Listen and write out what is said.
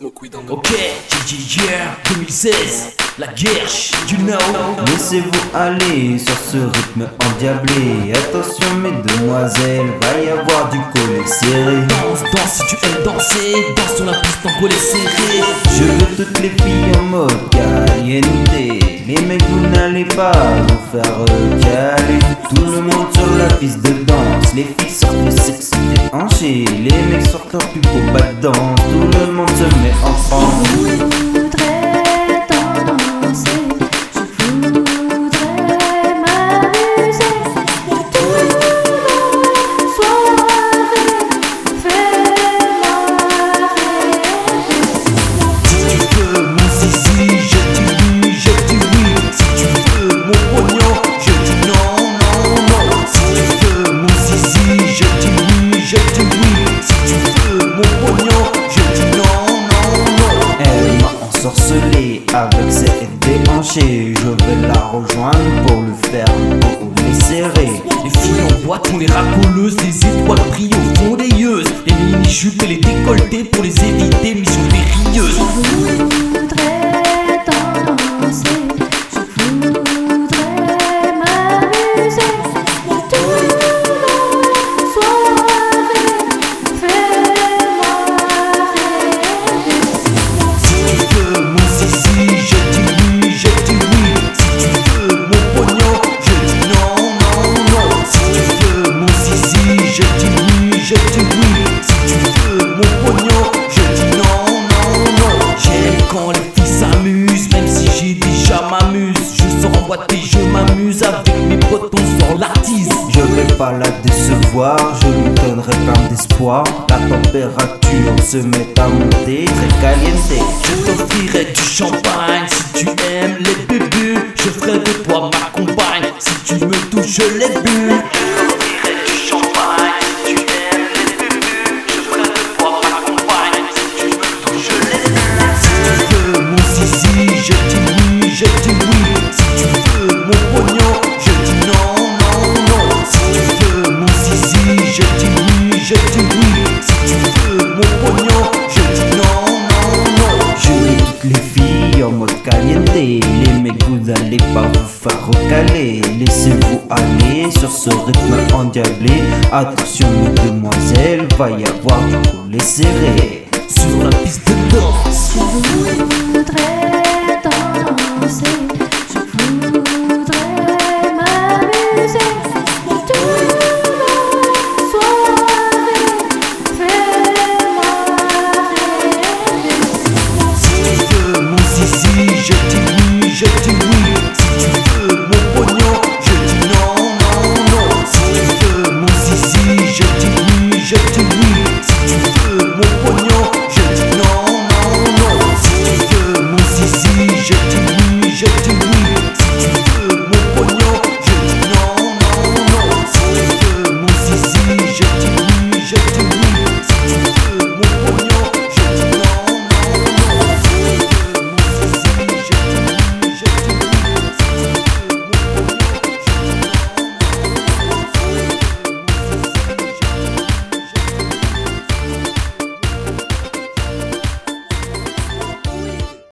Ok, GG yeah, 2016, la guerre, you know. Laissez-vous aller sur ce rythme endiablé. Attention, mesdemoiselles, va y avoir du collet serré. Danse, danse si tu aimes danser, danse sur la piste en collet serré. Je veux toutes les filles en mode caliente. Les mecs, vous n'allez pas vous faire caler. Tout le monde sur la piste de danse. Les filles sortent le sexe déhanché. Les mecs sortent leur plus beau pas de danse. Tout le monde se met en France. Je vais la rejoindre pour le faire les serrer. Les filles en boîte ont les racoleuses, les étoiles brillent au fond des yeux. Les mini-jupes et les décolletés pour les vais pas la décevoir, je lui donnerai plein d'espoir. La température se met à monter, très caliente. Je t'offrirai du champagne si tu aimes les bébés. Je ferai de toi ma compagne si tu me touches les bulles. Les mecs, vous n'allez pas vous faire recaler. Laissez-vous aller sur ce rythme endiablé. Attention, mesdemoiselles, va y avoir du collet serré. Sur la should do